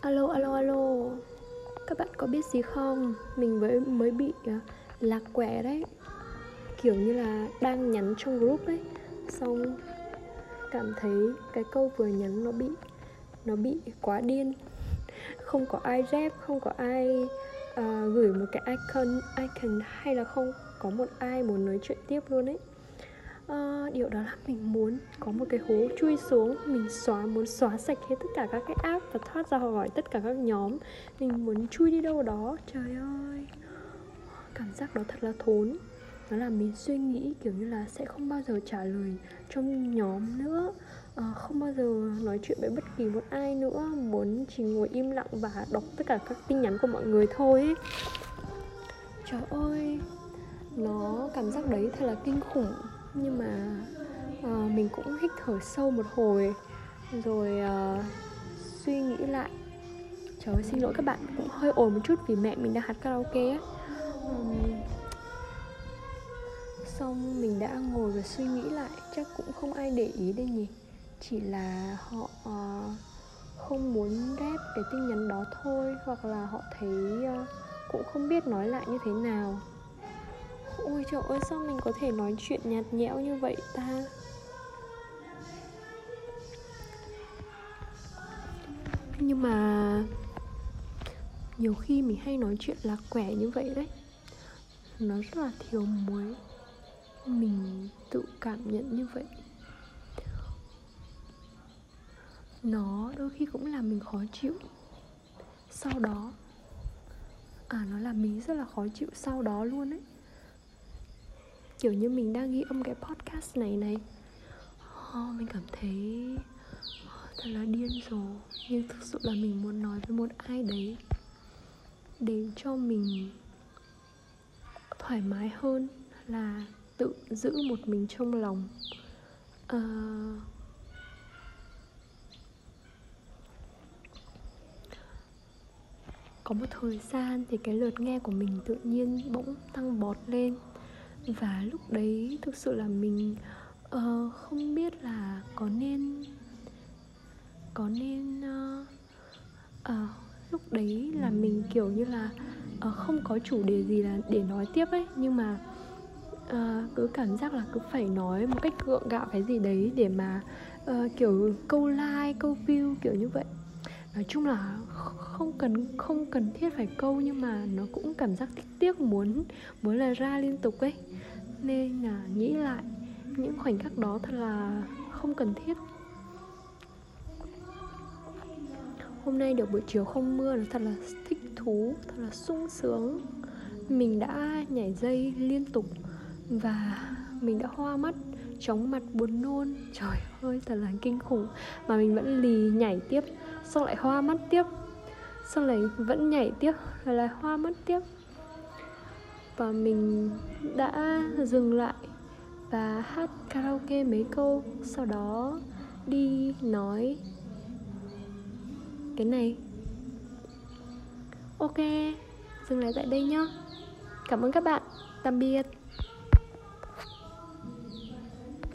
Alo alo alo. Các bạn có biết gì không? Mình mới mới bị à, lạc quẻ đấy. Kiểu như là đang nhắn trong group ấy. Xong cảm thấy cái câu vừa nhắn nó bị Nó bị quá điên. Không có ai rep, không có ai uh, gửi một cái icon icon hay là không. Có một ai muốn nói chuyện tiếp luôn ấy uh, điều đó là mình muốn có một cái hố chui xuống mình xóa muốn xóa sạch hết tất cả các cái app và thoát ra khỏi tất cả các nhóm. Mình muốn chui đi đâu đó trời ơi. Cảm giác đó thật là thốn. Nó làm mình suy nghĩ kiểu như là sẽ không bao giờ trả lời trong nhóm nữa. À, không bao giờ nói chuyện với bất kỳ một ai nữa. Muốn chỉ ngồi im lặng và đọc tất cả các tin nhắn của mọi người thôi. Ấy. trời ơi. Nó cảm giác đấy thật là kinh khủng nhưng mà uh, mình cũng hít thở sâu một hồi rồi uh, suy nghĩ lại. Trời ơi xin lỗi các bạn cũng hơi ồn một chút vì mẹ mình đang hát karaoke á. Um, xong mình đã ngồi và suy nghĩ lại chắc cũng không ai để ý đây nhỉ. Chỉ là họ uh, không muốn rep cái tin nhắn đó thôi hoặc là họ thấy uh, cũng không biết nói lại như thế nào ôi trời ơi, sao mình có thể nói chuyện nhạt nhẽo như vậy ta? Nhưng mà nhiều khi mình hay nói chuyện lạc quẻ như vậy đấy. Nó rất là thiếu muối. Mình tự cảm nhận như vậy. Nó đôi khi cũng làm mình khó chịu. Sau đó à nó làm mình rất là khó chịu sau đó luôn ấy kiểu như mình đang ghi âm cái podcast này này. Oh, mình cảm thấy oh, thật là điên rồ nhưng thực sự là mình muốn nói với một ai đấy để cho mình thoải mái hơn là tự giữ một mình trong lòng. Uh, có một thời gian thì cái lượt nghe của mình tự nhiên bỗng tăng bọt lên và lúc đấy thực sự là mình uh, không biết là có nên có nên uh, uh, lúc đấy là mình kiểu như là uh, không có chủ đề gì là để nói tiếp ấy. Nhưng mà uh, cứ cảm giác là cứ phải nói một cách gượng gạo cái gì đấy để mà uh, kiểu câu like câu view kiểu như vậy nói chung là không cần không cần thiết phải câu, nhưng mà nó cũng cảm giác tiếc tiếc muốn muốn là ra liên tục ấy. Nên là nghĩ lại, những khoảnh khắc đó thật là không cần thiết. Hôm nay được buổi chiều không mưa nó thật là thích thú, thật là sung sướng. Mình đã nhảy dây liên tục và mình đã hoa mắt chóng mặt buồn nôn. Trời ơi, thật là kinh khủng. Mà mình vẫn lì nhảy tiếp, xong lại hoa mắt tiếp. Xong lại vẫn nhảy tiếp, rồi lại hoa mắt tiếp. Và mình đã dừng lại và hát karaoke mấy câu, sau đó đi nói cái này. Ok, dừng lại tại đây nhá. Cảm ơn các bạn. Tạm biệt.